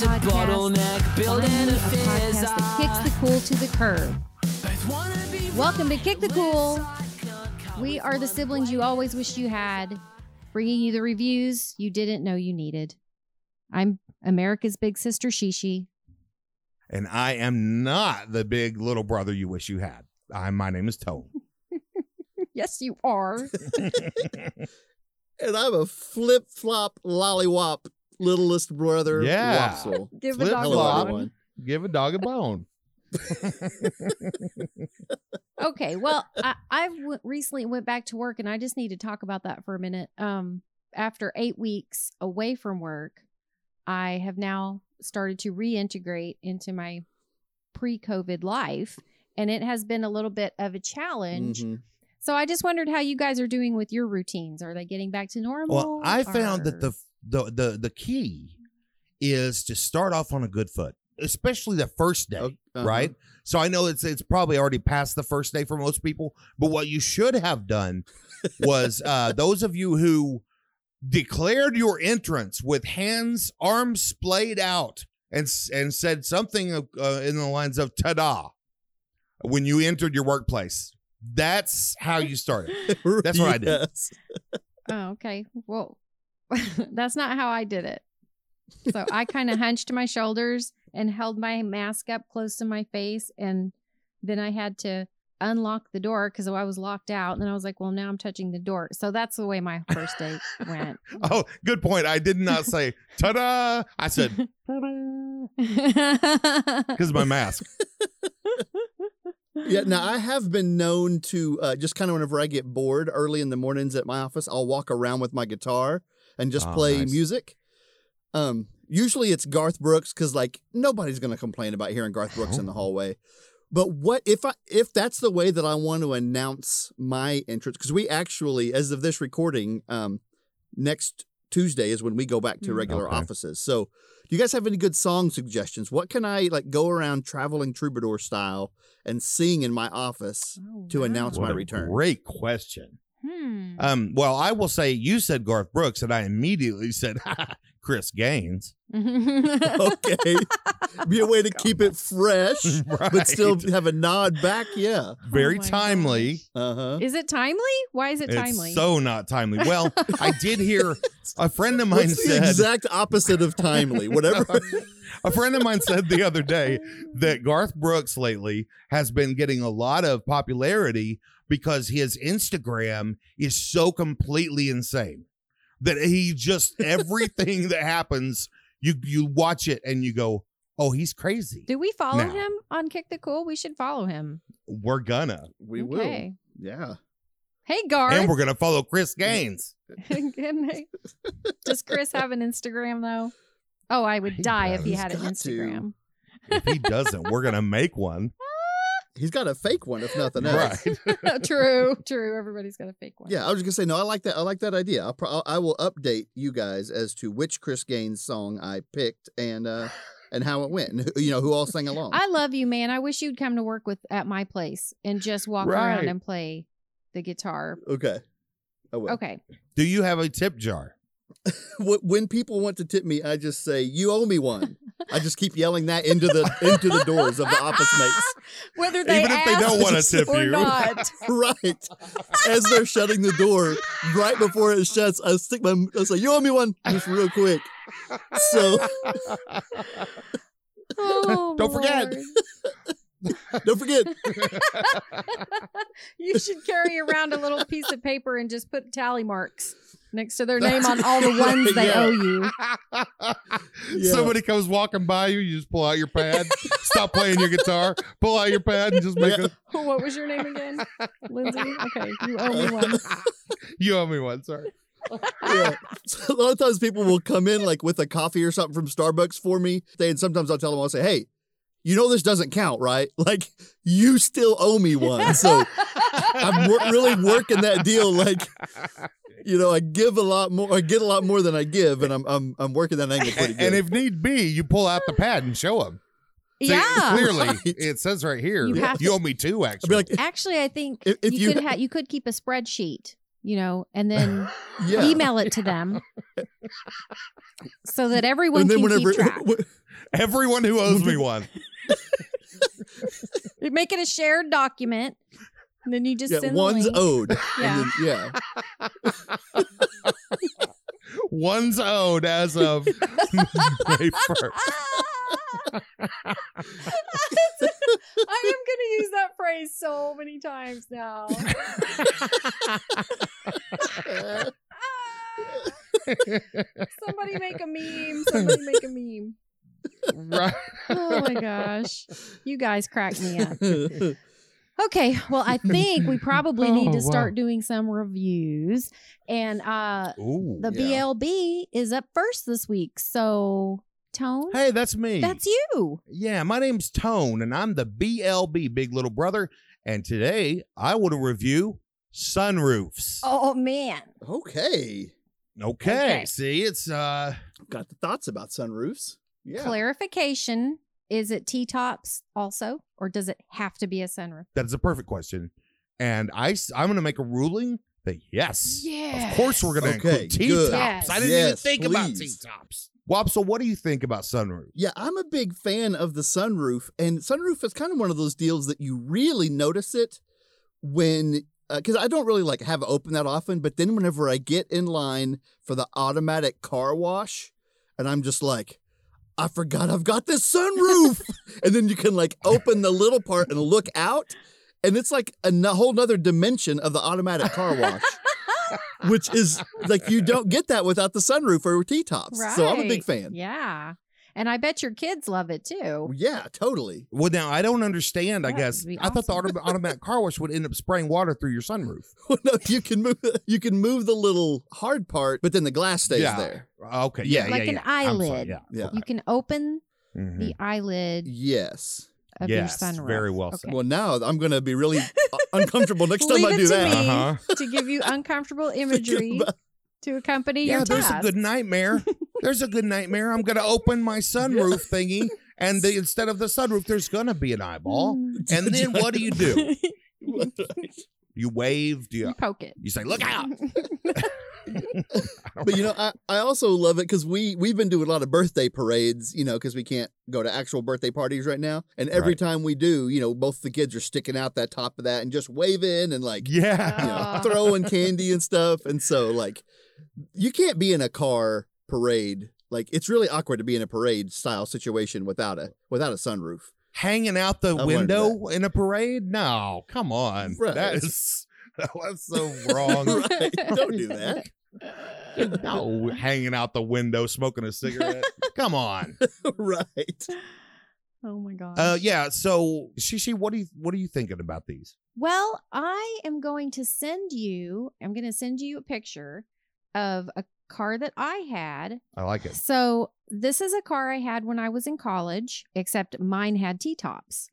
giant sea of cool It's a bottleneck building Finally, a a podcast fizz. that kicks the cool to the curb. Welcome to Kick the Cool. We are the siblings you always wished you had, bringing you the reviews you didn't know you needed. I'm America's big sister Shishi. And I am not the big little brother you wish you had. I, my name is Tone. Yes, you are. and I'm a flip flop lollywop littlest brother. Yeah. Wopsle. Give a Flip dog a Hello, flop. bone. Give a dog a bone. okay well i i w- recently went back to work and i just need to talk about that for a minute um after eight weeks away from work i have now started to reintegrate into my pre-covid life and it has been a little bit of a challenge Mhm. so i just wondered how you guys are doing with your routines are they getting back to normal Well, I found that the the the the key is to start off on a good foot, especially the first day, Oh, uh-huh. right? So I know it's it's probably already past the first day for most people, but what you should have done was uh those of you who declared your entrance with hands arms splayed out and and said something uh, in the lines of "ta-da" when you entered your workplace. That's how you started. That's what I did. Oh, okay. Well, that's not how I did it. So I kind of hunched my shoulders and held my mask up close to my face. And then I had to unlock the door because I was locked out. And then I was like, well, now I'm touching the door. So that's the way my first date went. Oh, good point. I did not say "ta-da." I said ta because of my mask. Yeah. Now I have been known to uh, just kind of whenever I get bored early in the mornings at my office, I'll walk around with my guitar and just Oh, play nice. music. Um, usually it's Garth Brooks because like nobody's gonna complain about hearing Garth Brooks in the hallway. But what if I if that's the way that I want to announce my entrance? Because we actually, as of this recording, um, next Tuesday is when we go back to Mm. regular Okay. offices. So, do you guys have any good song suggestions? What can I like go around traveling troubadour style and sing in my office? Oh, To announce wow. my What a return. Great question. Hmm. Um, well, I will say you said Garth Brooks, and I immediately said Chris Gaines. Okay, be a way to keep it fresh, right. but still have a nod back. Yeah. very Oh timely. Uh huh. Is it timely? Why is it timely? It's so not timely. Well, I did hear a friend of mine What's the said exact opposite of timely? Whatever. a friend of mine said the other day that Garth Brooks lately has been getting a lot of popularity because his Instagram is so completely insane that he just everything that happens, you you watch it and you go, "Oh, he's crazy." Do we follow Now. him on Kick the Cool? We should follow him. We're gonna, we okay. will. Yeah. Hey, Garth. and we're gonna follow Chris Gaines. Does Chris have an Instagram though? Oh, I would He die if he does. had an Got to. Instagram. If he doesn't, we're gonna make one. He's got a fake one, if nothing else. Right. true, true. Everybody's got a fake one. Yeah, I was just gonna say no. I like that. I like that idea. I'll pro- I will update you guys as to which Chris Gaines song I picked and uh and how it went, and who- you know who all sang along. I love you, man. I wish you'd come to work with at my place and just walk around and play the guitar. okay. Oh well. Okay. Do you have a tip jar? Wh- When people want to tip me, I just say you owe me one. I just keep yelling that into the into the doors of the office mates. Whether they Even if they don't wanna tip or you. not. Right. As they're shutting the door, right before it shuts, I stick my I say, You owe me one, just real quick. So Oh, Don't forget. Lord. don't forget. you should carry around a little piece of paper and just put tally marks next to their name on all the ones they Yeah. owe you. Yeah. Somebody comes walking by you, you just pull out your pad, stop playing your guitar, pull out your pad, and just make Yeah. a. Oh, what was your name again? Lindsay? Okay, you owe me one. You owe me one, sorry. yeah. So a lot of times people will come in like with a coffee or something from Starbucks for me. They, and sometimes I'll tell them, I'll say, hey, you know this doesn't count, right? Like you still owe me one. So I'm wor- really working that deal. Like, you know, I give a lot more, I get a lot more than I give, and I'm I'm I'm working that angle pretty And, good. and if need be, you pull out the pad and show them. yeah. clearly Right. it says right here. You You, to- owe me two. I'll Actually, be like, Actually, I think If- if you, you could ha- ha- you could keep a spreadsheet. You know, and then Yeah. email it to them so that everyone and then can whenever keep track. Everyone who owes me one. You Make it a shared document. And then you just yeah, send one's owed. Yeah. Then, yeah. One's owed as of May 1st. I am going to use that phrase so many times now. Somebody make a meme. Somebody make a meme. right. Oh my gosh. You guys crack me up. Okay, well, I think we probably need Oh, to wow. start doing some reviews. And uh Ooh. the Yeah. BLB is up first this week. So, Tone, Hey, that's me. that's you. Yeah, my name's Tone, and I'm the BLB, Big Little Brother. And today I want to review sunroofs. Oh man. okay. Okay. Okay. See, it's uh Got the thoughts about sunroofs. Yeah. Clarification, is it T-tops also or does it have to be a sunroof? that is a perfect question. And I s- I'm going to make a ruling that yes. Yeah. Of course we're going to Okay, include T good. tops. Yes. I didn't even Yes, think about T please. tops. Wopsle, what do you think about sunroof? Yeah, I'm a big fan of the sunroof, and sunroof is kind of one of those deals that you really notice it when, uh, because I don't really like have it open that often. But then whenever I get in line for the automatic car wash, and I'm just like, I forgot I've got this sunroof, and then you can like open the little part and look out, and it's like a n- whole nother dimension of the automatic car wash. Which is like you don't get that without the sunroof or T tops. So I'm a big fan. Yeah. And I bet your kids love it too. Yeah, totally. Well, now I don't understand. I guess would be I thought the auto- automatic car wash would end up spraying water through your sunroof. Well, no, you can move. You can move the little hard part, but then the glass stays Yeah. there. Okay, Yeah. yeah, Like yeah, an yeah. I'm sorry, eyelid. Yeah, Yeah. You can open Mhm. the eyelid Yes. Of yes, your sunroof. very well said. Okay. Well, now I'm going to be really uh, uncomfortable next time I it do to that. me. Uh-huh. to give you uncomfortable imagery to accompany Yeah, your there's a good nightmare. There's a good nightmare. I'm gonna open my sunroof thingy, and the, instead of the sunroof, there's gonna be an eyeball. Mm. And then what do you do? you You wave. Do you? poke it. You say, "Look out!" But you know, I, I also love it because we we've been doing a lot of birthday parades, you know, because we can't go to actual birthday parties right now. And every Right. time we do, you know, both the kids are sticking out that top of that and just waving and like Yeah. you know, throwing candy and stuff. And so like you can't be in a car parade. Like it's really awkward to be in a parade style situation without a without a sunroof. Hanging out the I've window in a parade? No, come on. Right. That is that's so wrong. right. Don't do that. no, hanging out the window smoking a cigarette. come on. right. Oh my god. Uh, yeah. So, Shishi, what do you what are you thinking about these? Well, I am going to send you, I'm going to send you a picture of a car that I had. I like it. So, this is a car I had when I was in college, except mine had T tops.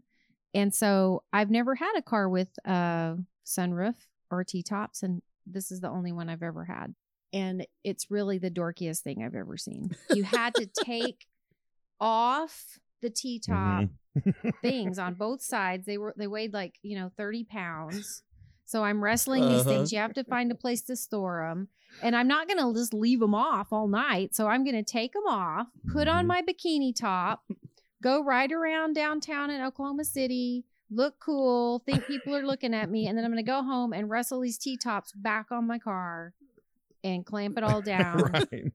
And so, I've never had a car with a sunroof or T tops. And this is the only one I've ever had. And it's really the dorkiest thing I've ever seen. You had to take off the T top Mhm. things on both sides. They were they weighed like you know thirty pounds. So I'm wrestling these Uh-huh. things. You have to find a place to store them, and I'm not gonna just leave them off all night. So I'm gonna take them off, put on Mhm. my bikini top, go right around downtown in Oklahoma City, look cool, think people are looking at me, and then I'm gonna go home and wrestle these T tops back on my car and clamp it all down. right.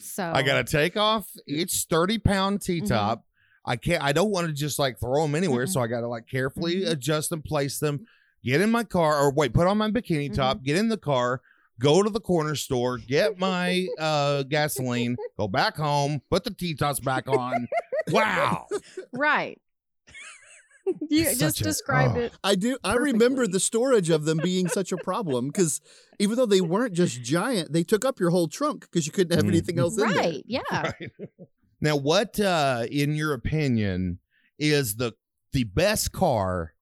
So I got to take off each 30 pound T top. I can't, I don't want to just like throw them anywhere. Mm-mm. So I got to like carefully Mhm. adjust and place them, get in my car or wait, put on my bikini top, get in the car, go to the corner store, get my uh, gasoline, go back home, put the T tops back on. Wow. right. you It's just such a- described oh. it. I do. I remember the storage of them being such a problem because even though they weren't just giant, they took up your whole trunk because you couldn't have Mm. anything else in there. Right. Yeah. Now, what, uh, in your opinion, is the the best car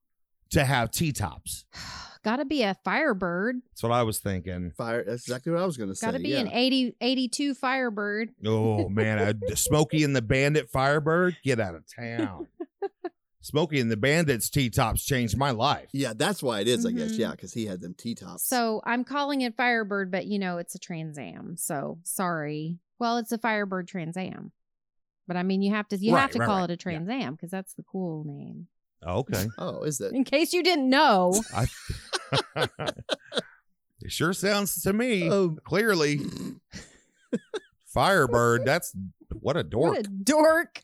to have T tops? Gotta be a Firebird. That's what I was thinking. Fire. That's exactly what I was going to say. Gotta be yeah. an 80, 82 Firebird. Oh man, a, the Smokey and the Bandit Firebird, get out of town. Smokey and the Bandits T tops changed my life. Yeah, that's why it is, I guess. Mhm. Yeah, because he had them T tops. So I'm calling it Firebird, but you know it's a Trans Am. So sorry. Well, it's a Firebird Trans Am. But I mean, you have to you Right, have to right, call right. it a Trans Am because that's the cool name. Okay. oh, is that? In case you didn't know, I, it sure sounds to me Oh, clearly Firebird. That's what a dork. what a dork.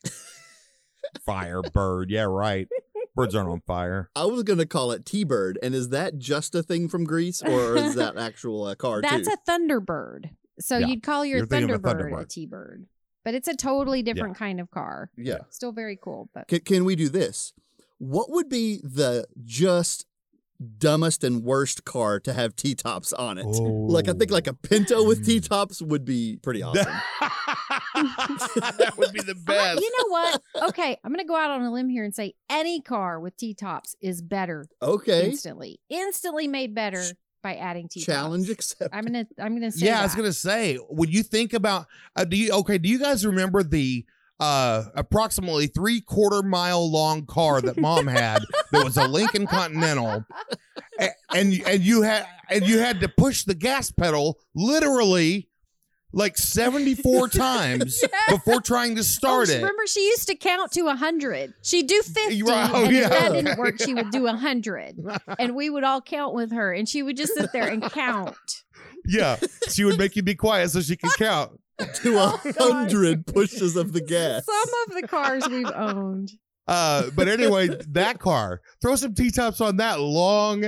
Firebird. Yeah, right. Birds aren't on fire. I was gonna call it T Bird, and is that just a thing from Grease, or is that actual uh, car That's too? a Thunderbird. So Yeah, you'd call your you're thinking of a Thunderbird a Thunderbird. T-bird, but it's a totally different kind of car. yeah. Still very cool, but Can, can we do this? What would be the just dumbest and worst car to have T tops on it? Like I think like a Pinto with T tops would be pretty awesome. that would be the best. not- you know what? Okay, I'm gonna go out on a limb here and say any car with T-tops is better Okay, instantly, instantly made better by adding T-tops. challenge accepted. I'm gonna I'm gonna say yeah, I was gonna say, when you think about, uh, do you okay? Do you guys remember the uh approximately three quarter mile long car that mom had that was a Lincoln Continental, A- and and you had and you had to push the gas pedal literally like seventy four times before trying to Oh, start she- it. Remember, she used to count to a hundred. She'd do fifty, Right, oh, and if that yeah. didn't work, she would do a hundred, and we would all count with her, and she would just sit there and count. yeah, she would make you be quiet so she could count. to a Oh, hundred pushes of the gas. Some of the cars we've owned. Uh, but anyway, that car, throw some T tops on that long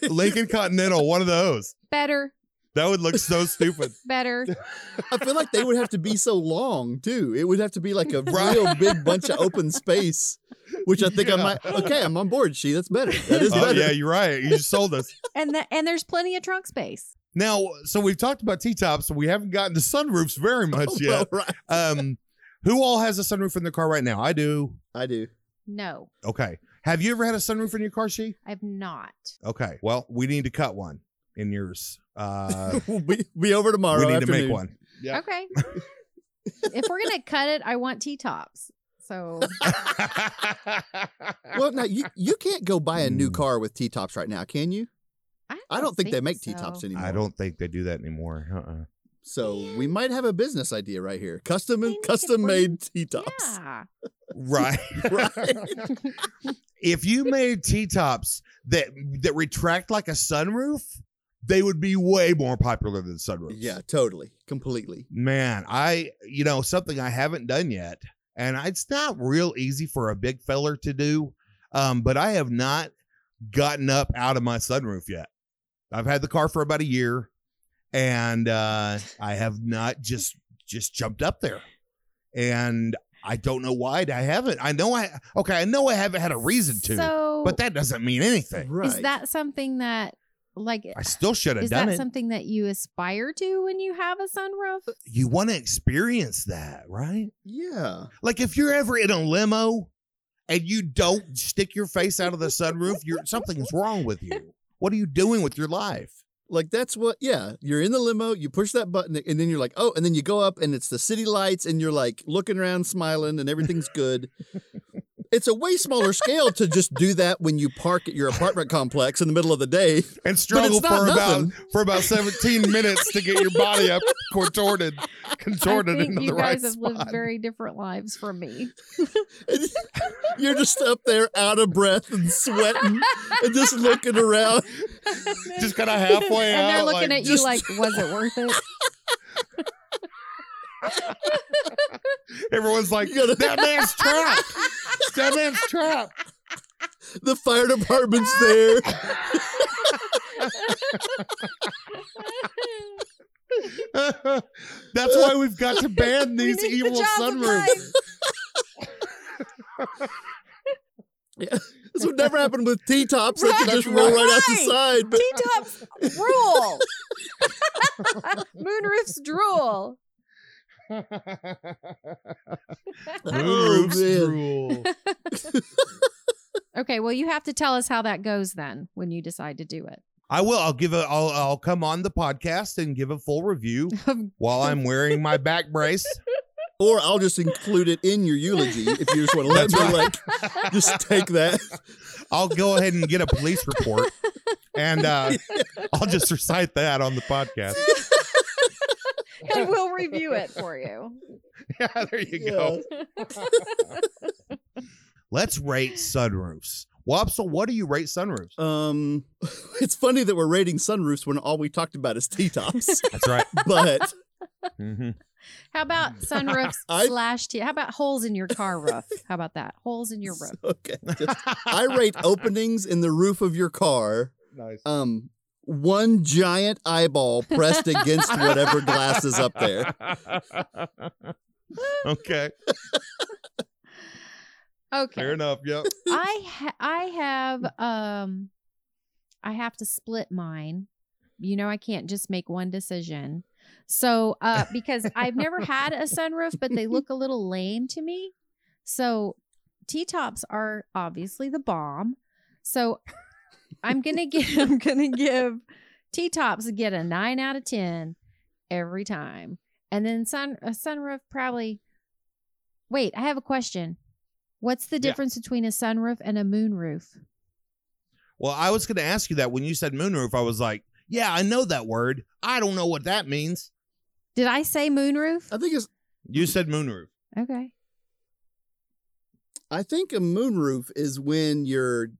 Lincoln Continental, one of those. Better, That would look so stupid. better. I feel like they would have to be so long too. It would have to be like a Right. real big bunch of open space, which I think I might. Okay, I'm on board. She, that's better. That is Oh better. yeah, you're right. You just sold us. And the, and there's plenty of trunk space. Now, so we've talked about T tops, so we haven't gotten to sunroofs very much Oh, yet. well, right. Um, who all has a sunroof in their car right now? I do. I do. No, Okay. Have you ever had a sunroof in your car, she? I've not. Okay. Well, we need to cut one in yours. Uh, we'll be, be over tomorrow. we need to make one. Yeah. Okay. if we're gonna cut it, I want T tops. So Well, now you you can't go buy a new Mm. car with T tops right now, can you? I don't, I don't think, they make T so. tops anymore. I don't think they do that anymore. Uh-uh. So we might have a business idea right here. Custom and custom made T tops. Yeah. Right. Right. if you made T tops that that retract like a sunroof, they would be way more popular than sunroofs. Yeah, totally, completely. Man, I you know something I haven't done yet, and it's not real easy for a big feller to do. Um, but I have not gotten up out of my sunroof yet. I've had the car for about a year, and uh, I have not just just jumped up there, and I don't know why I haven't. I know I okay. I know I haven't had a reason to, So, but that doesn't mean anything. Right. is that something that like I still should have is done that it. something that you aspire to when you have a sunroof? you want to experience that, right? yeah. Like if you're ever in a limo and you don't stick your face out of the sunroof, you're something's wrong with you. What are you doing with your life? Like that's what yeah, you're in the limo, you push that button and then you're like, "Oh," and then you go up and it's the city lights and you're like looking around smiling and everything's good. It's a way smaller scale to just do that when you park at your apartment complex in the middle of the day. And struggle not for about for about 17 minutes to get your body up contorted, contorted I think into you the right guys have spot. lived very different lives from me. And you're just up there out of breath and sweating and just looking around. Just kind of halfway and out. they're looking like, at you just- like, was it worth it? everyone's like, that man's trapped. that man's trapped. The fire department's there. That's why we've got to ban these need the evil job sunroofs. This would never happen with T tops. They could just roll right out the side. But T-tops rule. Moonroofs drool. Oh, Moonroofs Okay, well, you have to tell us how that goes then when you decide to do it. I will. I'll give a. I'll. I'll come on the podcast and give a full review while I'm wearing my back brace. Or I'll just include it in your eulogy if you just want to let That's me right. like just take that. I'll go ahead and get a police report, and uh, I'll just recite that on the podcast. And review it for you. Yeah, there you go. Let's rate sunroofs. Wopsle, what do you rate sunroofs? Um, it's funny that we're rating sunroofs when all we talked about is T tops, That's right. but mm-hmm. How about sunroofs I- slash T? How about holes in your car roof? How about that? Holes in your roof. okay. just- I rate openings in the roof of your car. Nice. Um, one giant eyeball pressed against whatever glass is up there. okay, Okay. fair enough. Yep. I ha- I have um I have to split mine. You know I can't just make one decision. So uh because I've never had a sunroof but they look a little lame to me. So T-tops are obviously the bomb. So I'm going to give I'm going to give T-tops get a 9 out of 10 every time. And then sun a sunroof probably Wait, I have a question. What's the Yeah. difference between a sunroof and a moonroof? Well, I was going to ask you that when you said moonroof. I was like, yeah, I know that word. I don't know what that means. Did I say moonroof? I think it's You said moonroof. Okay. I think a moonroof is when you're l-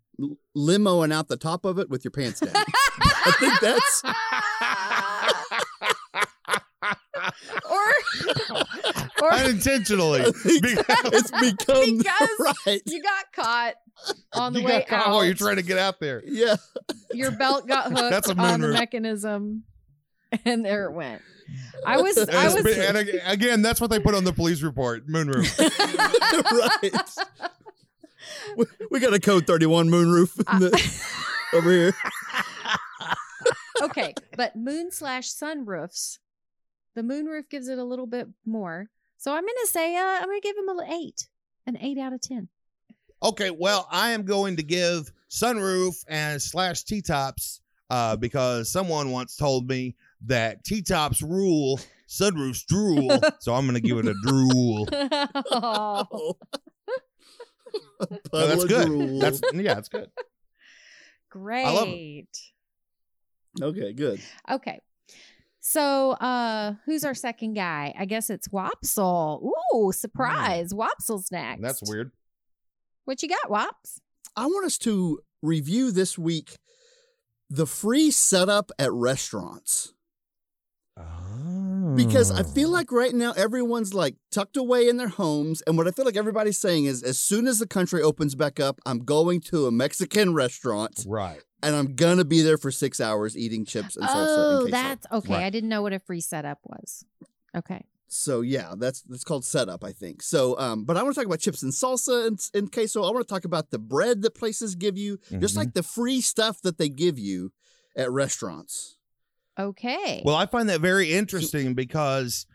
limoing out the top of it with your pants down. I think that's or or Unintentionally. Because- it's become Because- right. you got caught on the you way got caught out. while you're trying to get out there. Yeah. Your belt got hooked That's a on the moonroof. mechanism, and there it went. I was And, I was been- and again, that's what they put on the police report. Moonroof. right. We, we got a code 31 moonroof the- over here. okay, but moon slash sunroofs. The moonroof gives it a little bit more. So I'm gonna say uh, I'm gonna give him an eight, an eight out of ten. Okay, well, I am going to give sunroof and slash T tops uh, because someone once told me that T tops rule, sunroofs drool. so I'm going to give it a drool. Oh. No, that's good. drool. That's yeah, it's good. Great. love 'em. okay. Good. Okay. So, uh, who's our second guy? I guess it's Wopsle. Ooh, surprise. Wopsle's next. That's weird. What you got, Wops? I want us to review this week the free setup at restaurants because I feel Oh. like right now everyone's like tucked away in their homes. And what I feel like everybody's saying is as soon as the country opens back up, I'm going to a Mexican restaurant right. and I'm going to be there for six hours eating chips and salsa. Oh, and that's okay. Right. I didn't know what a free setup was. Okay. So yeah, that's that's called setup, I think. So, um, but I want to talk about chips and salsa and, and queso. I want to talk about the bread that places give you, just Mhm. like the free stuff that they give you at restaurants. Okay. Well, I find that very interesting because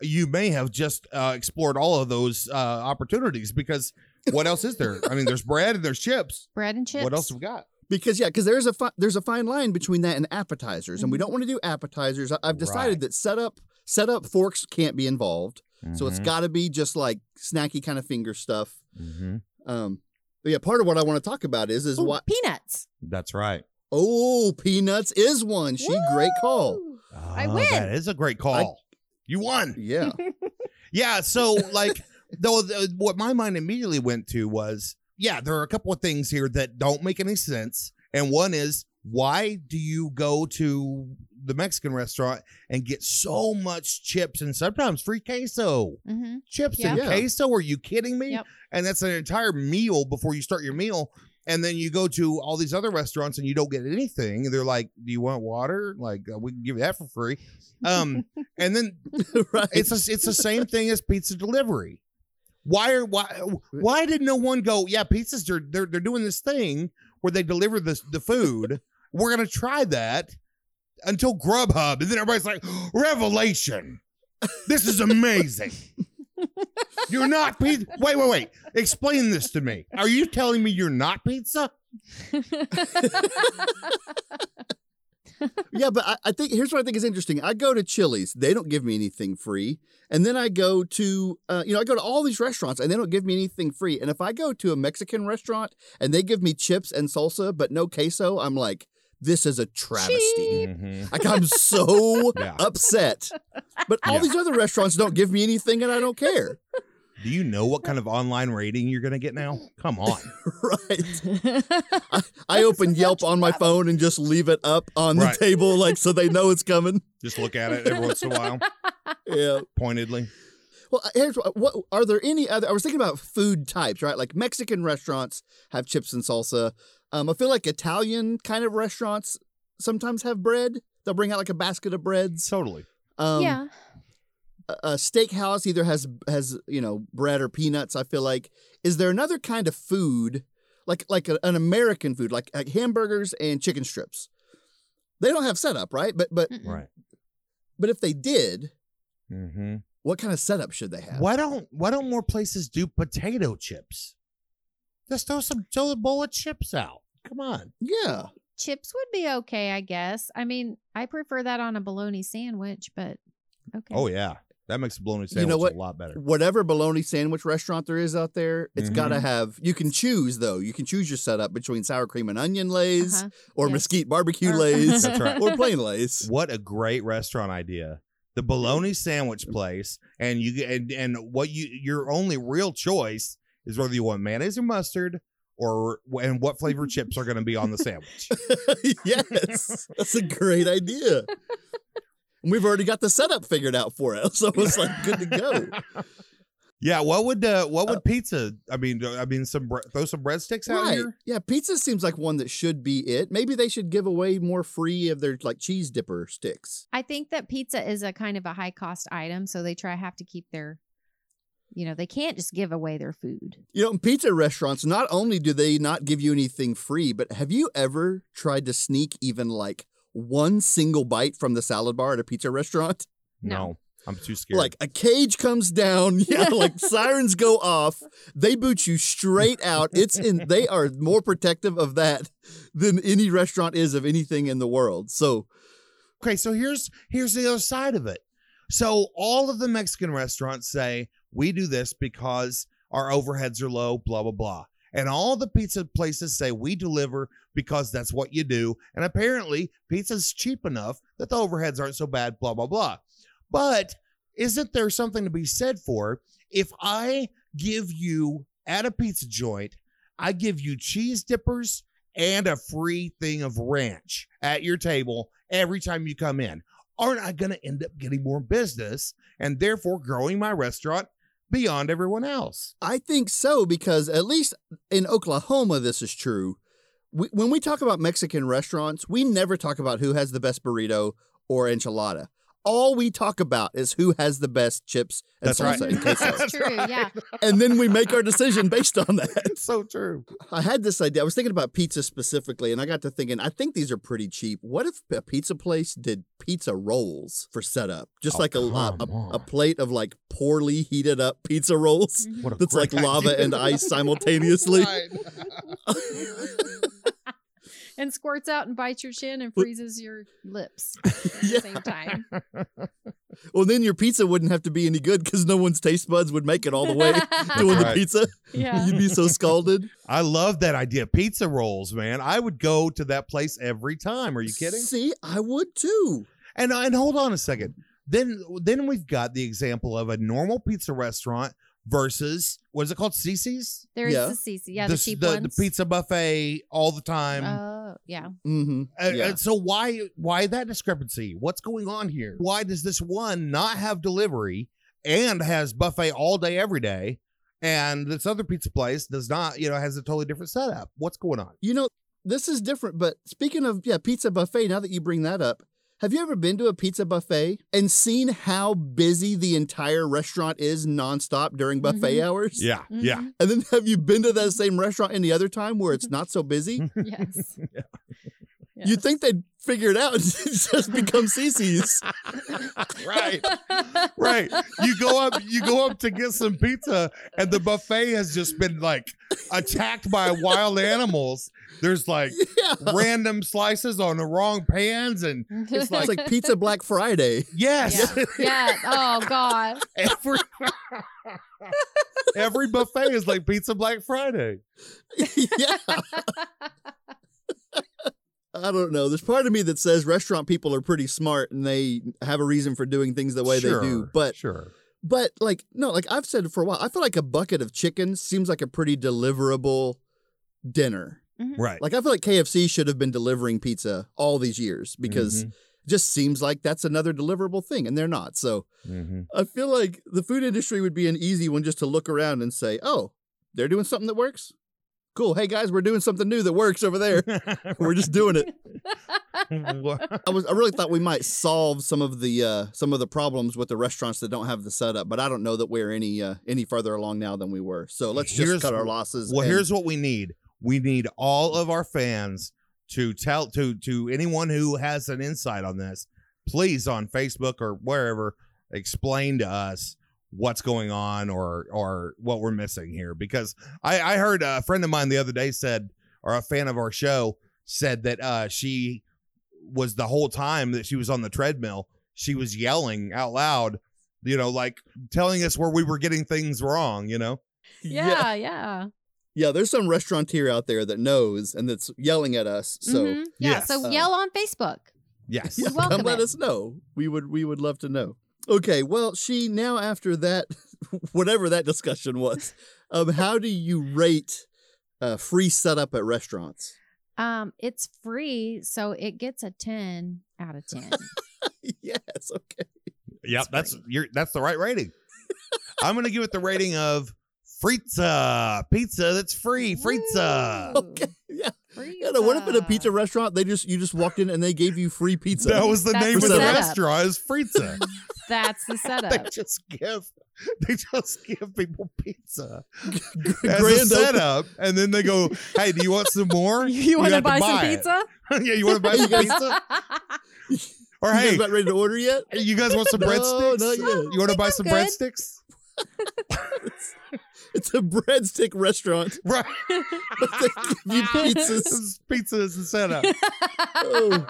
you may have just uh, explored all of those uh, opportunities because what else is there? I mean, there's bread and there's chips. Bread and chips. What else have we got? Because yeah, because there's a fi- there's a fine line between that and appetizers, and we Mhm. don't want to do appetizers. I- I've decided Right. that setup setup forks can't be involved, so it's got to be just like snacky kind of finger stuff. Mhm. Um, but yeah, part of what I want to talk about is is Ooh, what peanuts. That's right. Oh peanuts is one. She great call. Woo! I Oh, win. That is a great call. you won. Yeah. Yeah. So, like, though, the, what my mind immediately went to was, yeah, there are a couple of things here that don't make any sense. And one is, why do you go to the Mexican restaurant and get so much chips and sometimes free queso? Mhm. Chips Yeah. and Yeah. queso? Are you kidding me? Yep. And that's an entire meal before you start your meal. And then you go to all these other restaurants and you don't get anything. They're like, "Do you want water? Like, uh, we can give you that for free." Um, and then right. it's a, it's the same thing as pizza delivery. Why are why why did no one go? Yeah, pizzas are they're they're doing this thing where they deliver the the food. We're gonna try that until Grubhub, and then everybody's like, revelation. This is amazing. you're not pizza. Wait, wait, wait. Explain this to me. Are you telling me you're not pizza? yeah, but I, I think here's what I think is interesting. I go to Chili's, they don't give me anything free, and then I go to, uh, you know, I go to all these restaurants and they don't give me anything free. And if I go to a Mexican restaurant and they give me chips and salsa but no queso, I'm like, this is a travesty. Cheap. Mhm. Like I'm so Yeah. upset. But all Yeah. these other restaurants don't give me anything and I don't care. Do you know what kind of online rating you're going to get now? Come on. right. I open Yelp on my phone and just leave it up on the Right. table like so they know it's coming. Just look at it every once in a while, Yeah. pointedly. Well, here's what, what are there any other? I was thinking about food types, right? Like Mexican restaurants have chips and salsa. Um, I feel like Italian kind of restaurants sometimes have bread. They'll bring out like a basket of breads. Totally. Um, yeah. A, a steakhouse either has has you know bread or peanuts. I feel like is there another kind of food like like a, an American food like, like hamburgers and chicken strips? They don't have setup, right? But but Right. but if they did, Mm-hmm. what kind of setup should they have? Why don't Why don't more places do potato chips? Just throw some throw a bowl of chips out. Come on. Yeah. Chips would be okay, I guess. I mean, I prefer that on a bologna sandwich, but okay. Oh yeah, that makes a bologna sandwich You sandwich know what? a lot better. whatever bologna sandwich restaurant there is out there, it's got to have. You can choose though. You can choose your setup between sour cream and onion lays, Uh-huh. or yes. mesquite barbecue Or- lays, That's right. or plain lays. What a great restaurant idea. The bologna sandwich place, and you get and, and what you your only real choice is whether you want mayonnaise or mustard, or and what flavor chips are going to be on the sandwich. yes, that's a great idea. And we've already got the setup figured out for it, so it's like good to go. Yeah, what would uh, what would Uh, pizza? I mean, I mean, some bre- throw some breadsticks out Right? here. Yeah, pizza seems like one that should be it. Maybe they should give away more free of their like cheese dipper sticks. I think that pizza is a kind of a high cost item, so they try have to keep their you know, they can't just give away their food. You know, in pizza restaurants, not only do they not give you anything free, but have you ever tried to sneak even like one single bite from the salad bar at a pizza restaurant? No, No. I'm too scared. Like a cage comes down, yeah, like sirens go off, they boot you straight out. It's in they are more protective of that than any restaurant is of anything in the world. So okay, so here's here's the other side of it. So all of the Mexican restaurants say we do this because our overheads are low, blah blah blah. And all the pizza places say we deliver because that's what you do. And apparently, pizza's cheap enough that the overheads aren't so bad, blah blah blah. But isn't there something to be said for if I give you at a pizza joint, I give you cheese dippers and a free thing of ranch at your table every time you come in? Aren't I going to end up getting more business and therefore growing my restaurant beyond everyone else? I think so because at least in Oklahoma, this is true. We, when we talk about Mexican restaurants, we never talk about who has the best burrito or enchilada. All we talk about is who has the best chips and That's right. salsa and queso. That's true, yeah. and then we make our decision based on that. It's so true. I had this idea. I was thinking about pizza specifically, and I got to thinking, I think these are pretty cheap. What if a pizza place did pizza rolls for setup? Just Oh, like a, a, a, a plate of like poorly heated up pizza rolls mm-hmm. What a that's like great lava and ice simultaneously. Right. And squirts out and bites your chin and freezes your lips at the Yeah. same time. Well, then your pizza wouldn't have to be any good because no one's taste buds would make it all the way doing the pizza. Yeah. You'd be so scalded. I love that idea. Pizza rolls, man. I would go to that place every time. Are you kidding? See, I would too. And and hold on a second. Then then we've got the example of a normal pizza restaurant versus what is it called? Cici's? There's Yeah. the CC, yeah, the, s- cheap the, ones. the pizza buffet all the time. Oh, yeah. Mm-hmm. Uh, yeah. uh, so why why that discrepancy? What's going on here? Why does this one not have delivery and has buffet all day every day, and this other pizza place does not? You know, has a totally different setup. What's going on? You know, this is different, but speaking of yeah, pizza buffet, now that you bring that up, have you ever been to a pizza buffet and seen how busy the entire restaurant is nonstop during buffet Mhm. hours? Yeah, yeah. Mhm. And then have you been to that same restaurant any other time where it's not so busy? Yes. You'd think they'd figure it out. It just becomes Cici's. right. Right. You go up you go up to get some pizza and the buffet has just been like attacked by wild animals. There's like Yeah. random slices on the wrong pans and It's like Pizza Black Friday. yes. yeah. yeah. Oh God. Every Every buffet is like Pizza Black Friday. yeah. I don't know. There's part of me that says restaurant people are pretty smart and they have a reason for doing things the way they do. Sure, But sure. but like no, like I've said for a while, I feel like a bucket of chicken seems like a pretty deliverable dinner. Right. Like I feel like KFC should have been delivering pizza all these years because Mhm, it just seems like that's another deliverable thing and they're not. So mhm. I feel like the food industry would be an easy one just to look around and say, "Oh, they're doing something that works. Cool. Hey guys, we're doing something new that works over there. we're just doing it." I was I really thought we might solve some of the uh, some of the problems with the restaurants that don't have the setup, but I don't know that we're any uh, any farther along now than we were. So let's just Here's- cut our losses. Well, and- here's what we need. We need all of our fans to tell to to anyone who has an insight on this, please on Facebook or wherever, explain to us what's going on or or what we're missing here. Because I, I heard a friend of mine the other day said, or a fan of our show said that uh she was the whole time that she was on the treadmill, she was yelling out loud, you know, like telling us where we were getting things wrong, you know? Yeah. Yeah. yeah. There's some restaurateur out there that knows and that's yelling at us. So Mhm. yeah. yes. So Uh, yell on Facebook. Yes. yeah, welcome come let it. us know. We would we would love to know. Okay, well, she now after that, whatever that discussion was, um, how do you rate uh, free setup at restaurants? Um, it's free, so it gets a ten out of ten. yes, okay. Yep, It's that's free. you're that's the right rating. I'm gonna give it the rating of Fritza pizza that's free. Fritza. Okay, yeah. Free Yeah, no, what if at a pizza restaurant they just you just walked in and they gave you free pizza? That was the That's name the of the setup. restaurant. Is Fritza. That's the they setup. just give they just give people pizza as Grand a open- setup, and then they go, "Hey, do you want some more? you want to buy some it." pizza? yeah, you want to buy some pizza? Or You guys hey, about ready to order yet? you guys want some No, breadsticks? not yet. You want to buy some good. breadsticks? It's a breadstick restaurant, Right. but they give you pizzas. Pizzas and the setup. Oh.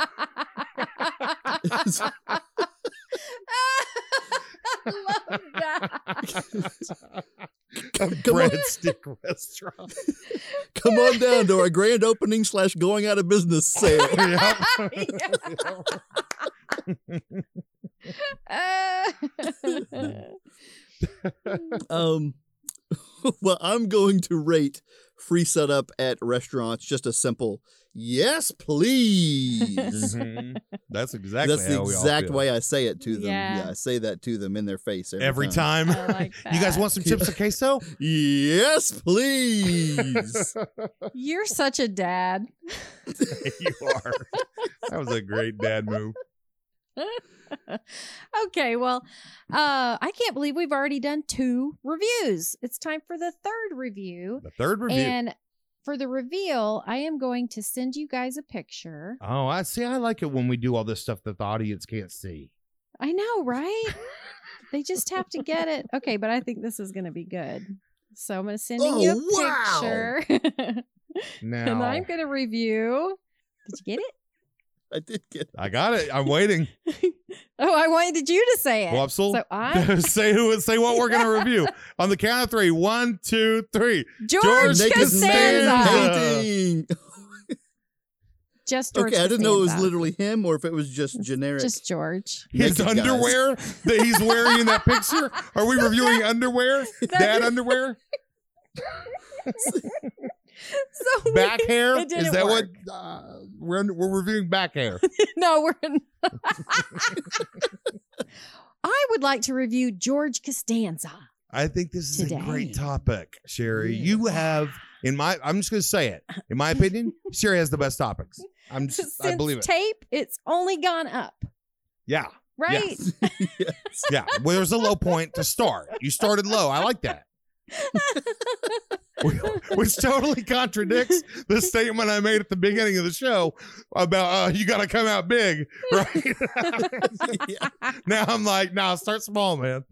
Love that. a Come on. breadstick restaurant. Come on down to our grand opening slash going out of business sale. Um, well, I'm going to rate free setup at restaurants just a simple yes, please. Mhm. That's exactly That's the how we all exact feel. way I say it to them. Yeah. I say that to them in their face every, every time. I like You guys want some chips and queso? Yes, please. You're such a dad. you are. That was a great dad move. okay, well, uh, I can't believe we've already done two reviews. It's time for the third review. The third review. And for the reveal, I am going to send you guys a picture. oh, I see. I like it when we do all this stuff that the audience can't see. I know, right? they just have to get it. Okay, but I think this is going to be good. So I'm going to send you a Oh, wow. picture. Now and I'm going to review. Did you get it? I did get I got it. I'm waiting. Oh, I wanted you to say it. Wopsle, So I, say who say what we're gonna review. On the count of three. One, two, three. George, George Costanza. Costanza. painting. Just George Okay, I didn't know it was literally him or if it was just generic. Just George. His Naked guys. underwear that he's wearing in that picture. Are we reviewing underwear? Dad underwear? So we- Back hair? It didn't Is that work. what uh, we're we're reviewing back hair? no, we're. I would like to review George Costanza. I think this is a great topic, Sherry. Yeah. You have in my I'm just gonna say it. In my opinion, Sherry has the best topics. I'm just Since I believe it. tape, it's only gone up, Yeah. right? yes. Yeah. Well, there's a low point to start. You started low. I like that. which totally contradicts the statement I made at the beginning of the show about uh, you got to come out big, right? now I'm like, nah, start small, man.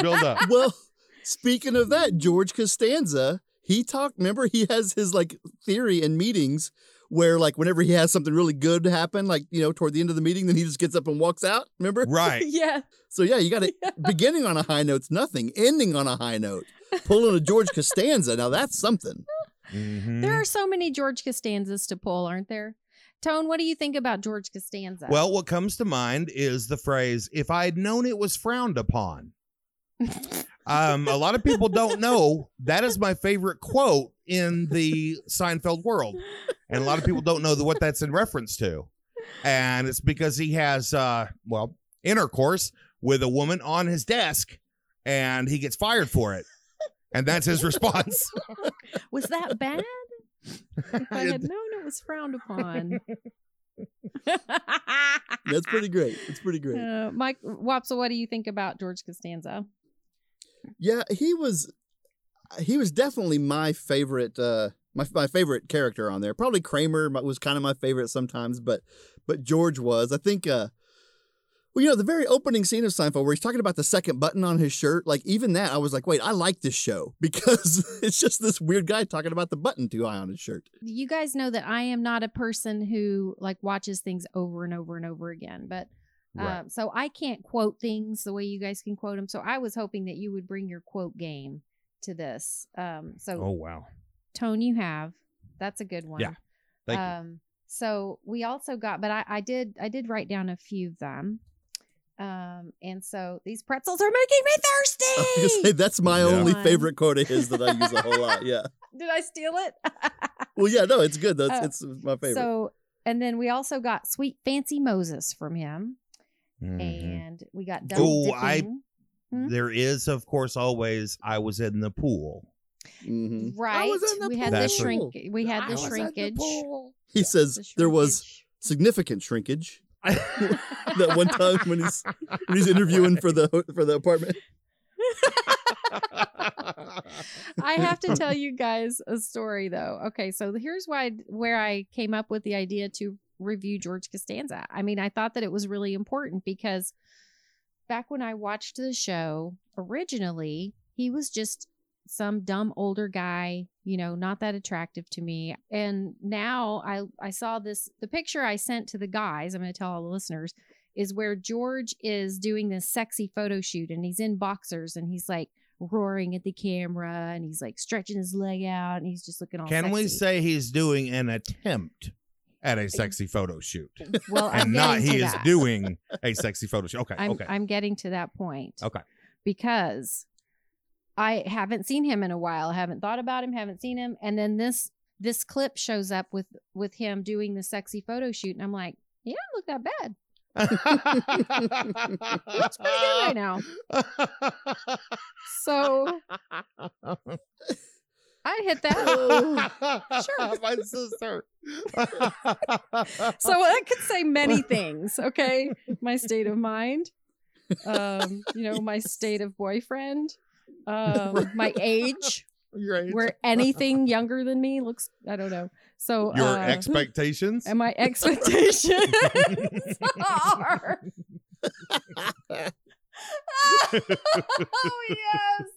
Build up. well, speaking of that, George Costanza, he talked. Remember, he has his like theory in meetings where, like, whenever he has something really good happen, like you know, toward the end of the meeting, then he just gets up and walks out. Remember? Right. yeah. So yeah, you got it. Beginning on a high note's nothing. Ending on a high note. Pulling a George Costanza. Now that's something. Mhm. There are so many George Costanzas to pull, aren't there? Tone, what do you think about George Costanza? Well, what comes to mind is the phrase, if I had known it was frowned upon. Um, a lot of people don't know that is my favorite quote in the Seinfeld world. And a lot of people don't know what that's in reference to. And it's because he has, uh, well, intercourse with a woman on his desk and he gets fired for it. And that's his response. was that bad? If I had known it was frowned upon. That's pretty great. It's pretty great. Uh, Mike Wopsle, what do you think about George Costanza? Yeah, he was he was definitely my favorite uh my my favorite character on there. Probably Kramer was kind of my favorite sometimes, but but George was. I think uh well, you know, the very opening scene of Seinfeld where he's talking about the second button on his shirt, like even that, I was like, wait, I like this show because it's just this weird guy talking about the button too high on his shirt. You guys know that I am not a person who like watches things over and over and over again, but Right. um, so I can't quote things the way you guys can quote them. So I was hoping that you would bring your quote game to this. Um, so Oh, wow. tone you have, that's a good one. Yeah. Thank you. um, so we also got, but I, I did, I did write down a few of them. Um, and so these pretzels are making me I was gonna thirsty. say, that's my Yeah. only favorite quote of his that I use a whole lot. Yeah. Did I steal it? Well, yeah, no, it's good. That's Uh, it's my favorite. So, and then we also got Sweet Fancy Moses from him, Mhm. and we got Oh, Double I- Dipping. Mhm. There is, of course, always I was in the pool. Mhm. Right, was in the we had the shrink. pool. We had the was in the shrinkage. He says the there was significant shrinkage that one time when he's when he's interviewing for the for the apartment. I have to tell you guys a story though. Okay, so here's why where I came up with the idea to review George Costanza. I mean, I thought that it was really important because back when I watched the show originally, he was just some dumb older guy, you know, not that attractive to me. And now I I saw this the picture I sent to the guys, I'm going to tell all the listeners is where George is doing this sexy photo shoot and he's in boxers and he's like roaring at the camera and he's like stretching his leg out and he's just looking all Can we say he's doing an attempt at a sexy photo shoot well I'm and not he to is doing a sexy photo shoot? Okay, I'm okay. I'm getting to that point. Okay. Because I haven't seen him in a while. I haven't thought about him, haven't seen him. And then this this clip shows up with with him doing the sexy photo shoot and I'm like, yeah, look that bad. Looks pretty good right now. So I'd hit that. Sure. My sister. So that could say many things, okay? My state of mind, um, you know, my state of boyfriend, um, my age, Your age. where anything younger than me looks, I don't know. So Your uh, expectations. and my expectations are. oh yes,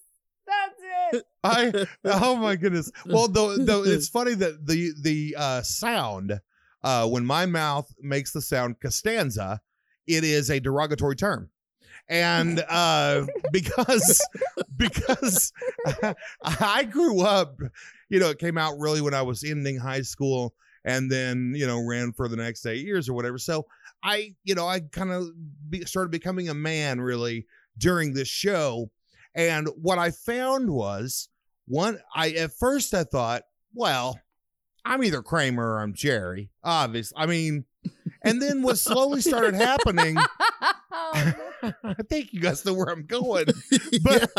that's it. I oh my goodness. Well, though, though it's funny that the the uh, sound uh, when my mouth makes the sound Costanza, it is a derogatory term, and uh, because because I grew up, you know, it came out really when I was ending high school, and then you know ran for the next eight years or whatever. So I, you know, I kind of be, started becoming a man really during this show. And what I found was one, I at first I thought, well, I'm either Kramer or I'm Jerry, obviously. I mean, and then what slowly started happening, I think you guys know where I'm going. But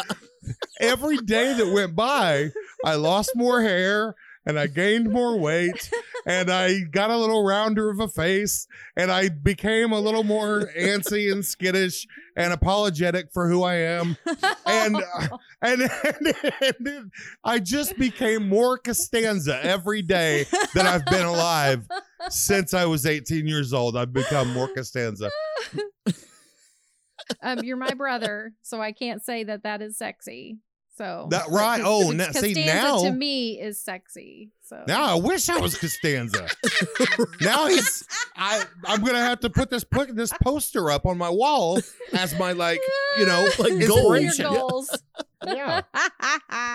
every day that went by, I lost more hair and I gained more weight and I got a little rounder of a face and I became a little more antsy and skittish and apologetic for who I am. And, uh, and, and, and I just became more Costanza every day that I've been alive since I was 18 years old. I've become more Costanza. um, you're my brother, so I can't say that that is sexy. So That- right. Oh, now- see, now- to me is sexy. So Now I wish I was Costanza. now he's I I'm gonna have to put this put this poster up on my wall as my like you know Like goals. goals. Yeah.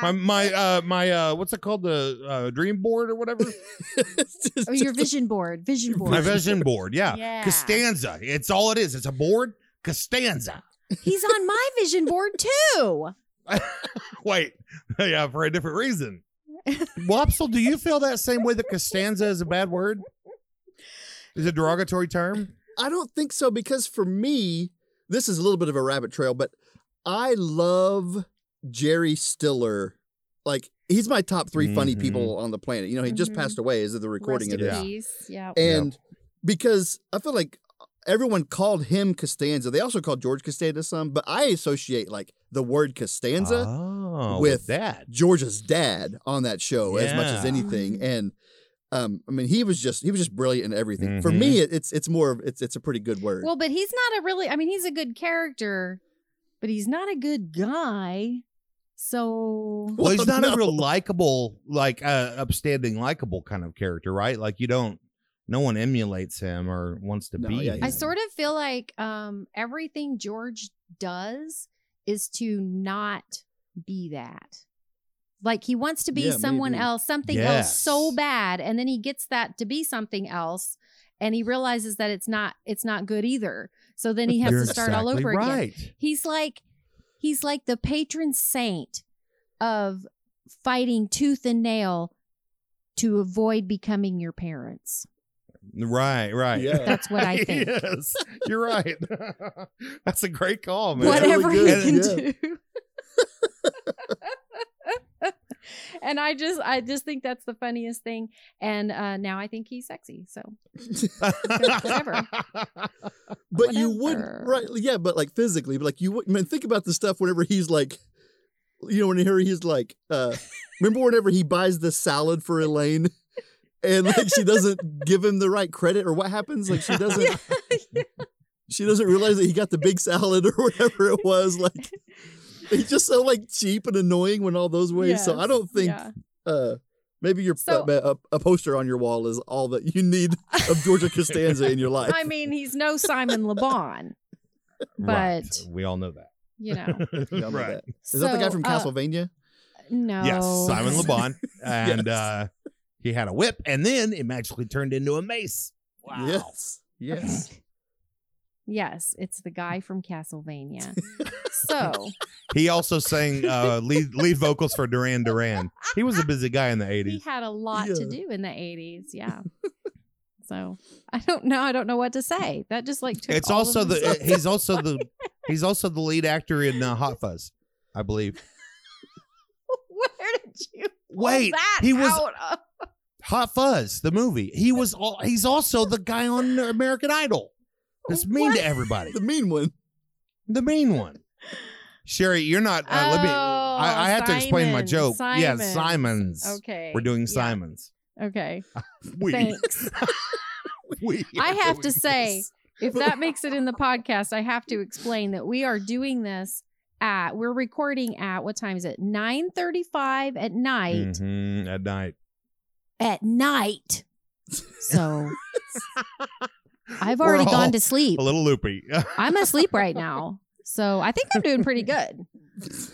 My my uh my uh what's it called the uh, dream board or whatever just- oh, your vision board. Vision board. my vision board yeah. Yeah. Costanza it's all it is it's a board Costanza He's on my vision board too. wait yeah for a different reason Wopsle do you feel that same way that Costanza is a bad word is a derogatory term I don't think so because for me, this is a little bit of a rabbit trail, but I love Jerry Stiller. Like he's my top 3 funny Mhm. people on the planet. You know, he just Mhm. passed away as of the recording Rest of this. peace. Yeah. And because I feel like everyone called him Costanza. They also called George Costanza some, but I associate like the word Costanza oh, with that George's dad on that show as much as anything. Mhm. And um, I mean, he was just he was just brilliant in everything. For me, it, it's it's more of it's it's a pretty good word. Well, but he's not a really. I mean, he's a good character, but he's not a good guy. So Well, he's Well, not a no. real likable, like uh, upstanding, likable kind of character, right? Like you don't, no one emulates him or wants to No, be. yeah, him. I sort of feel like um, everything George does is to not be that. Like he wants to be Yeah, someone maybe. else, something else so bad, and then he gets that to be something else, and he realizes that it's not it's not good either. So then he has You're to start all exactly over again. He's like he's like the patron saint of fighting tooth and nail to avoid becoming your parents. Right, right. Yeah. That's what I think. yes, you're right. That's a great call, man. Whatever really he can yeah. do. and I just I just think that's the funniest thing. And uh now I think he's sexy. So whatever. but you would right? Yeah, but like physically, but like you would. Man, think about the stuff whenever he's like, you know, whenever he's like, uh remember whenever he buys the salad for Elaine. And like she doesn't give him the right credit, or what happens? Like she doesn't, she doesn't realize that he got the big salad or whatever it was. Like he's just so like cheap and annoying when all those ways. So I don't think yeah. uh maybe your So- a, a poster on your wall is all that you need of Georgia Costanza in your life. I mean, he's no Simon LeBon, Right. but we all know that. you know. Y'all know right. that. Is that the guy from uh, Castlevania? No. Yes, Simon LeBon, and Yes. uh, he had a whip, and then it magically turned into a mace. Wow. Yes. Yes. Yes, it's the guy from Castlevania. so He also sang uh, lead lead vocals for Duran Duran. He was a busy guy in the eighties. he had a lot to do in the 80s. Yeah. so I don't know. I don't know what to say. That just like took It's all of also the stuff. he's also the he's also the lead actor in uh, Hot Fuzz, I believe. Where did you pull Wait, that he was- out of? Hot Fuzz, the movie. He was all, he's also the guy on American Idol. That's mean What? to everybody. The mean one. The mean one. Sherry, you're not. Uh, let me. I, I have to explain my joke. Yeah, Simons. Okay. We're doing yeah, Simons. Okay. We. Thanks. we I have to say, if that makes it in the podcast, I have to explain that we are doing this at we're recording at what time is it? 9:35 at night. Mhm, at night. At night. So I've already gone to sleep. A little loopy. I'm asleep right now. So I think I'm doing pretty good.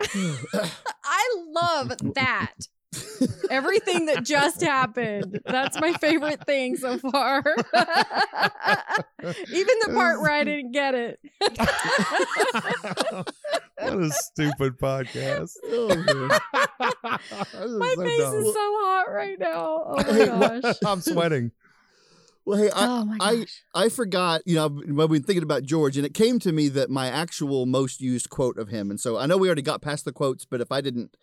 I love that. Everything that just happened. That's my favorite thing so far. Even the part where I didn't get it. what a stupid podcast. Oh, man. This is my so face dumb. is so hot right now. Oh my gosh. I'm sweating. Well, hey, I, oh I- I forgot, you know, I've been thinking about George, and it came to me that my actual most used quote of him, and so I know we already got past the quotes, but if I didn't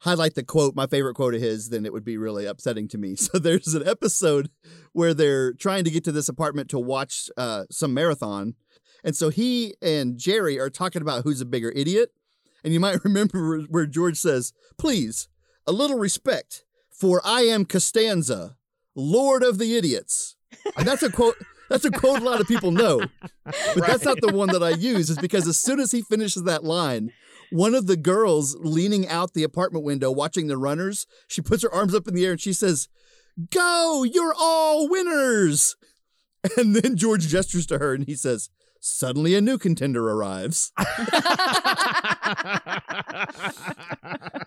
highlight the quote, my favorite quote of his, then it would be really upsetting to me. So there's an episode where they're trying to get to this apartment to watch uh, some marathon. And so he and Jerry are talking about who's a bigger idiot. And you might remember where George says, Please, a little respect, for I am Costanza, Lord of the Idiots. And that's a quote. That's a quote a lot of people know, but that's not the one that I use. Is because as soon as he finishes that line, one of the girls leaning out the apartment window watching the runners, she puts her arms up in the air and she says, "Go! You're all winners!" And then George gestures to her and he says, "Suddenly, a new contender arrives."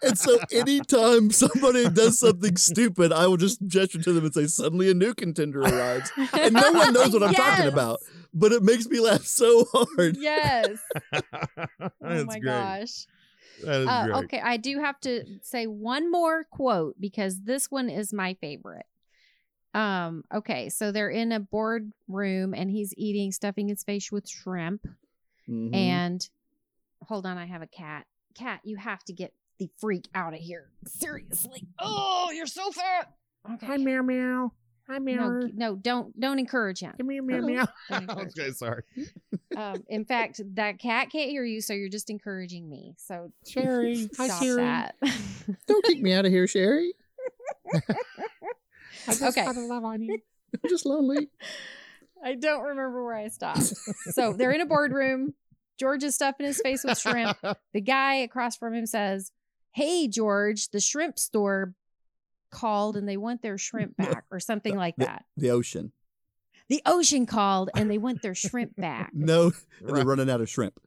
And so anytime somebody does something stupid, I will just gesture to them and say, suddenly a new contender arrives. And no one knows what I'm talking about. But it makes me laugh so hard. yes. Oh my great. gosh. Uh, okay, I do have to say one more quote because this one is my favorite. Um, okay, so they're in a boardroom and he's eating, stuffing his face with shrimp. Mhm. And hold on, I have a cat. Cat, you have to get the freak out of here. Seriously. Oh, you're so fat. Okay. meow meow. Hi No, no, don't don't encourage him. Come here, meow, meow. Okay, sorry. Um, in fact, that cat can't hear you, so you're just encouraging me. So Sherry. stop that. Don't kick me out of here, Sherry. Okay. love on you. I'm just lonely. I don't remember where I stopped. so they're in a boardroom. George is stuffing his face with shrimp. The guy across from him says, Hey, George, the shrimp store called and they want their shrimp back, or something like that. The ocean. The ocean called and they want their shrimp back. No, they're running out of shrimp.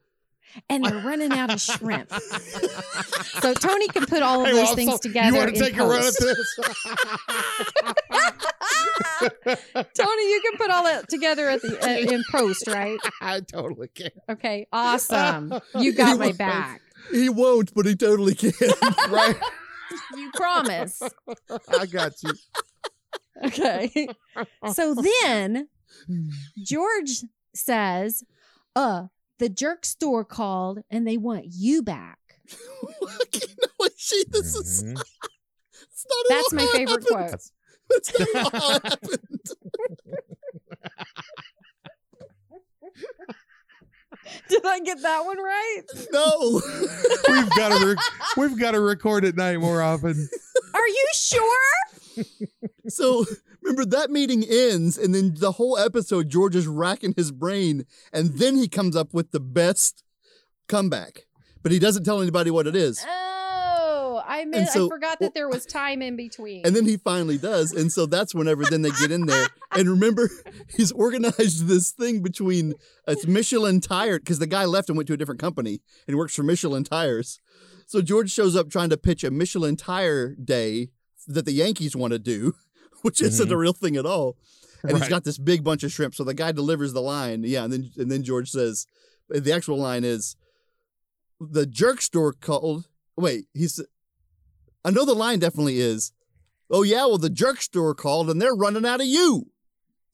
And they're running out of shrimp. So Tony can put all of Hey, those well, things so together. You want to take a run at post. this? Tony, you can put all that together at the uh, in post, right? I totally can. Okay, awesome. You got my won't. back. He won't, but he totally can. Right? You promise. I got you. Okay. So then George says, uh, the jerk store called and they want you back. no, she, this is Mhm. it's not That's my favorite happened. quote. That's not all happened. Did I get that one right? No. We've got to rec- we've got to record at night more often. Are you sure? So remember that meeting ends, and then the whole episode, George is racking his brain, and then he comes up with the best comeback. But he doesn't tell anybody what it is. Oh, I meant so- I forgot that there was time in between. And then he finally does. And so that's whenever then they get in there. And remember, he's organized this thing between it's Michelin Tire, because the guy left and went to a different company and he works for Michelin Tires. So George shows up trying to pitch a Michelin Tire day that the Yankees want to do, which isn't a real thing at all. And he's Right. got this big bunch of shrimp. So the guy delivers the line. Yeah. And then and then George says, the actual line is the jerk store called. Wait, he's I know the line definitely is, oh yeah, well the jerk store called and they're running out of you.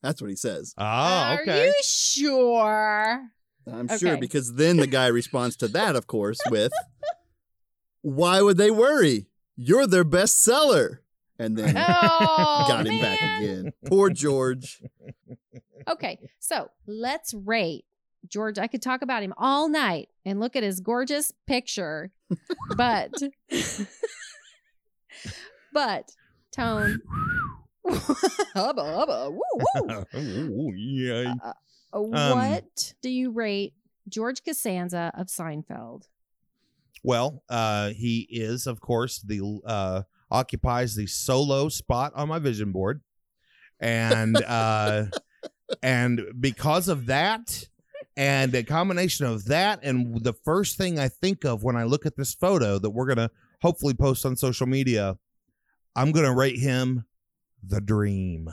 That's what he says. Ah, Are okay. you sure? I'm sure because then the guy responds to that, of course, with, "Why would they worry? You're their best seller." And then Oh, got him back again. Poor George. Okay, so let's rate George. I could talk about him all night and look at his gorgeous picture, but but tone. hubba hubba woo woo. Yeah. Uh, what do you rate George Costanza of Seinfeld? Well, uh, he is, of course, the uh, occupies the solo spot on my vision board, and uh, and because of that, and a combination of that, and the first thing I think of when I look at this photo that we're gonna hopefully post on social media, I'm gonna rate him the dream.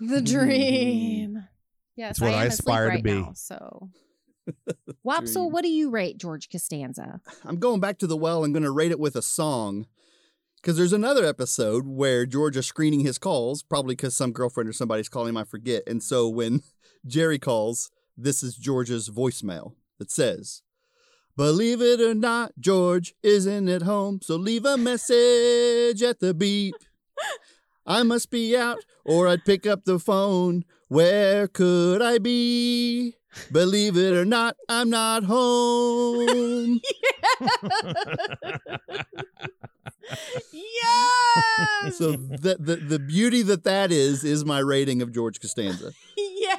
The dream. Yes, It's what I, am I asleep aspire to be. Now, so, Wopsle, what do you rate George Costanza? I'm going back to the well. I'm going to rate it with a song. Because there's another episode where George is screening his calls, probably because some girlfriend or somebody's calling him, I forget. And so when Jerry calls, this is George's voicemail that says, Believe it or not, George isn't at home, so leave a message at the beep. I must be out, or I'd pick up the phone. Where could I be? Believe it or not, I'm not home. yes. So the, the the beauty that that is is my rating of George Costanza. yes.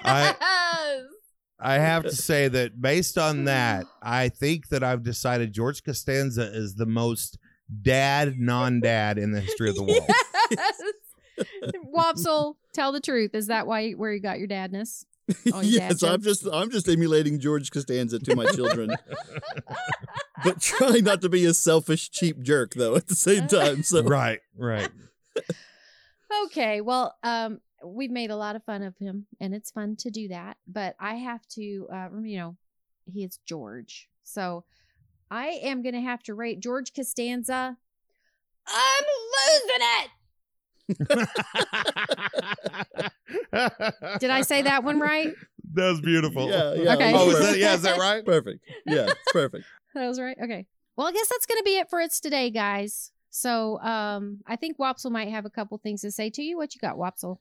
I have to say that based on that, I think that I've decided George Costanza is the most dad non-dad in the history of the world. Yes. Wopsle, tell the truth. Is that why where you got your dadness? Oh, your dad yes, I'm just I'm just emulating George Costanza to my children, but trying not to be a selfish, cheap jerk though at the same time. So right, right. Okay, well, um, we've made a lot of fun of him, and it's fun to do that. But I have to, uh, you know, he is George, so I am going to have to rate George Costanza. I'm losing it. Did I say that one right? That was beautiful. yeah, yeah. Okay. Oh, is that, yeah, is that right? perfect? Yeah, it's perfect. That was right. Okay. Well, I guess that's going to be it for us today, guys. So, um, I think Wopsle might have a couple things to say to you. What you got, Wopsle?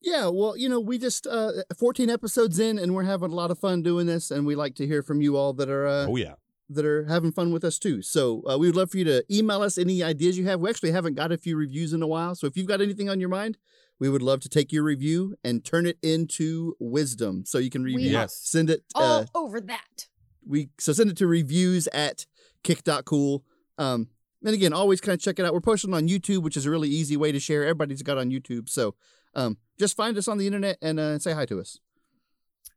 Yeah, well, you know, we just uh 14 episodes in and we're having a lot of fun doing this and we like to hear from you all that are uh, Oh yeah. That are having fun with us too. So, uh, we would love for you to email us any ideas you have. We actually haven't got a few reviews in a while, so if you've got anything on your mind, we would love to take your review and turn it into wisdom. So you can review We Yes. send it uh, All over that. we so send it to reviews at kick.cool. Um, and again, always kind of check it out. We're posting on YouTube, which is a really easy way to share. Everybody's got on YouTube. So um, just find us on the internet and uh, say hi to us.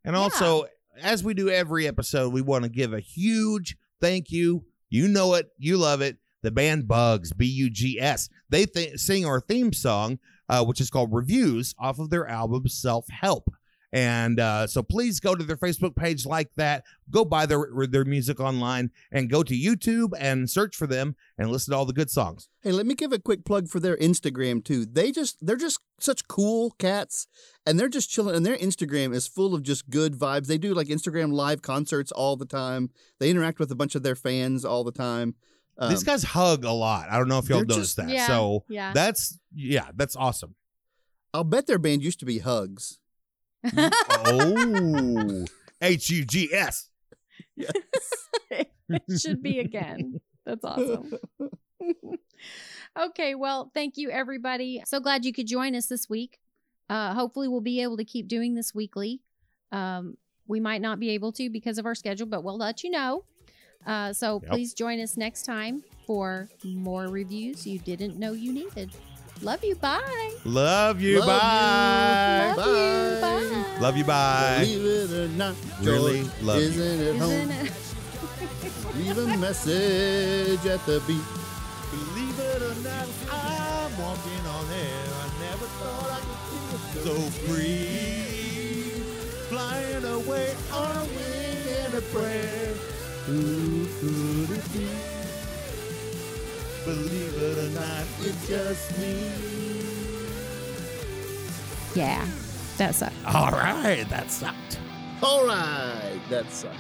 And Yeah. also, as we do every episode, we want to give a huge thank you. You know it, you love it. The band Bugs, B U G S. They th- sing our theme song, uh, which is called Reviews, off of their album Self Help. And uh, so please go to their Facebook page like that. Go buy their their music online and go to YouTube and search for them and listen to all the good songs. Hey, let me give a quick plug for their Instagram too. They just they're just such cool cats and they're just chilling and their Instagram is full of just good vibes. They do like Instagram live concerts all the time. They interact with a bunch of their fans all the time. Um, These guys hug a lot. I don't know if y'all they're noticed just- that. Yeah. So Yeah. that's yeah, that's awesome. I'll bet their band used to be Hugs. Oh, H U G S. it should be again. That's awesome. okay, well, thank you everybody. So glad you could join us this week. Uh, hopefully, we'll be able to keep doing this weekly. Um, we might not be able to because of our schedule, but we'll let you know. Uh, so Yep. please join us next time for more reviews you didn't know you needed. Love you. Bye. Love you. Love bye. Love Bye. you. Bye. Love you. Bye. Believe it or not, Really love you. isn't at home. Isn't it? Leave a message at the beat. Believe it or not, I'm walking on air. I never thought I could feel so free. Flying away on a wing and a prayer. Who could it be? Believe it or not, it's just me. Yeah, that sucked. All right, that sucked. All right, that's. Uh,